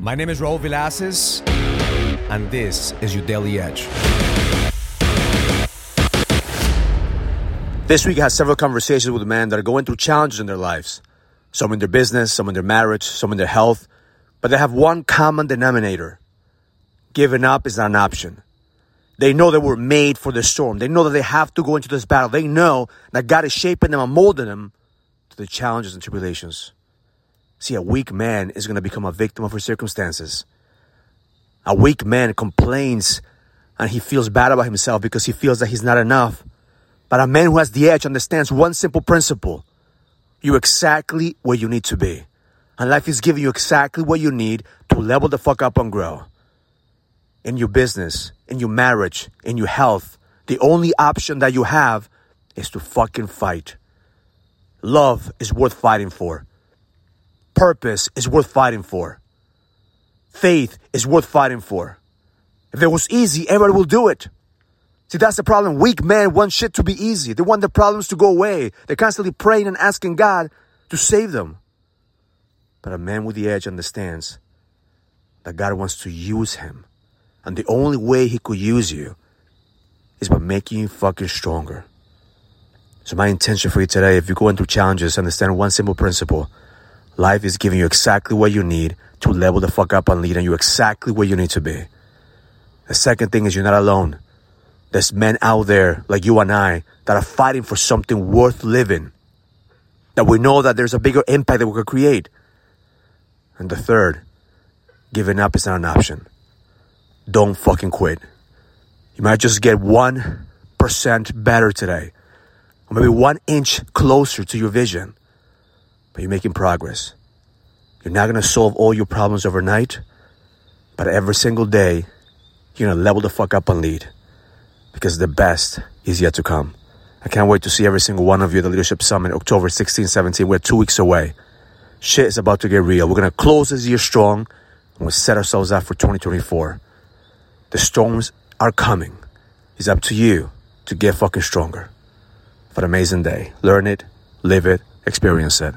My name is Raul Villacis, and this is your Daily Edge. This week I had several conversations with men that are going through challenges in their lives. Some in their business, some in their marriage, some in their health, but they have one common denominator. Giving up is not an option. They know they were made for the storm. They know that they have to go into this battle. They know that God is shaping them and molding them to the challenges and tribulations. See, a weak man is going to become a victim of his circumstances. A weak man complains and he feels bad about himself because he feels that he's not enough. But a man who has the edge understands one simple principle. You're exactly where you need to be. And life is giving you exactly what you need to level the fuck up and grow. In your business, in your marriage, in your health, the only option that you have is to fucking fight. Love is worth fighting for purpose is worth fighting for. Faith is worth fighting for. If it was easy, everybody will do it. See, that's the problem. Weak men want shit to be easy. They want the problems to go away. They're constantly praying and asking God to save them. But a man with the edge understands that God wants to use him. And the only way he could use you is by making you fucking stronger. So my intention for you today, if you're going through challenges, understand one simple principle. Life is giving you exactly what you need to level the fuck up and lead and you exactly where you need to be. The second thing is you're not alone. There's men out there like you and I that are fighting for something worth living. That we know that there's a bigger impact that we could create. And the third, giving up is not an option. Don't fucking quit. You might just get 1% better today. Or maybe one inch closer to your vision but you're making progress. You're not going to solve all your problems overnight, but every single day, you're going to level the fuck up and lead because the best is yet to come. I can't wait to see every single one of you at the Leadership Summit, October 16, 17. We're two weeks away. Shit is about to get real. We're going to close this year strong and we'll set ourselves up for 2024. The storms are coming. It's up to you to get fucking stronger. Have an amazing day. Learn it, live it, experience it.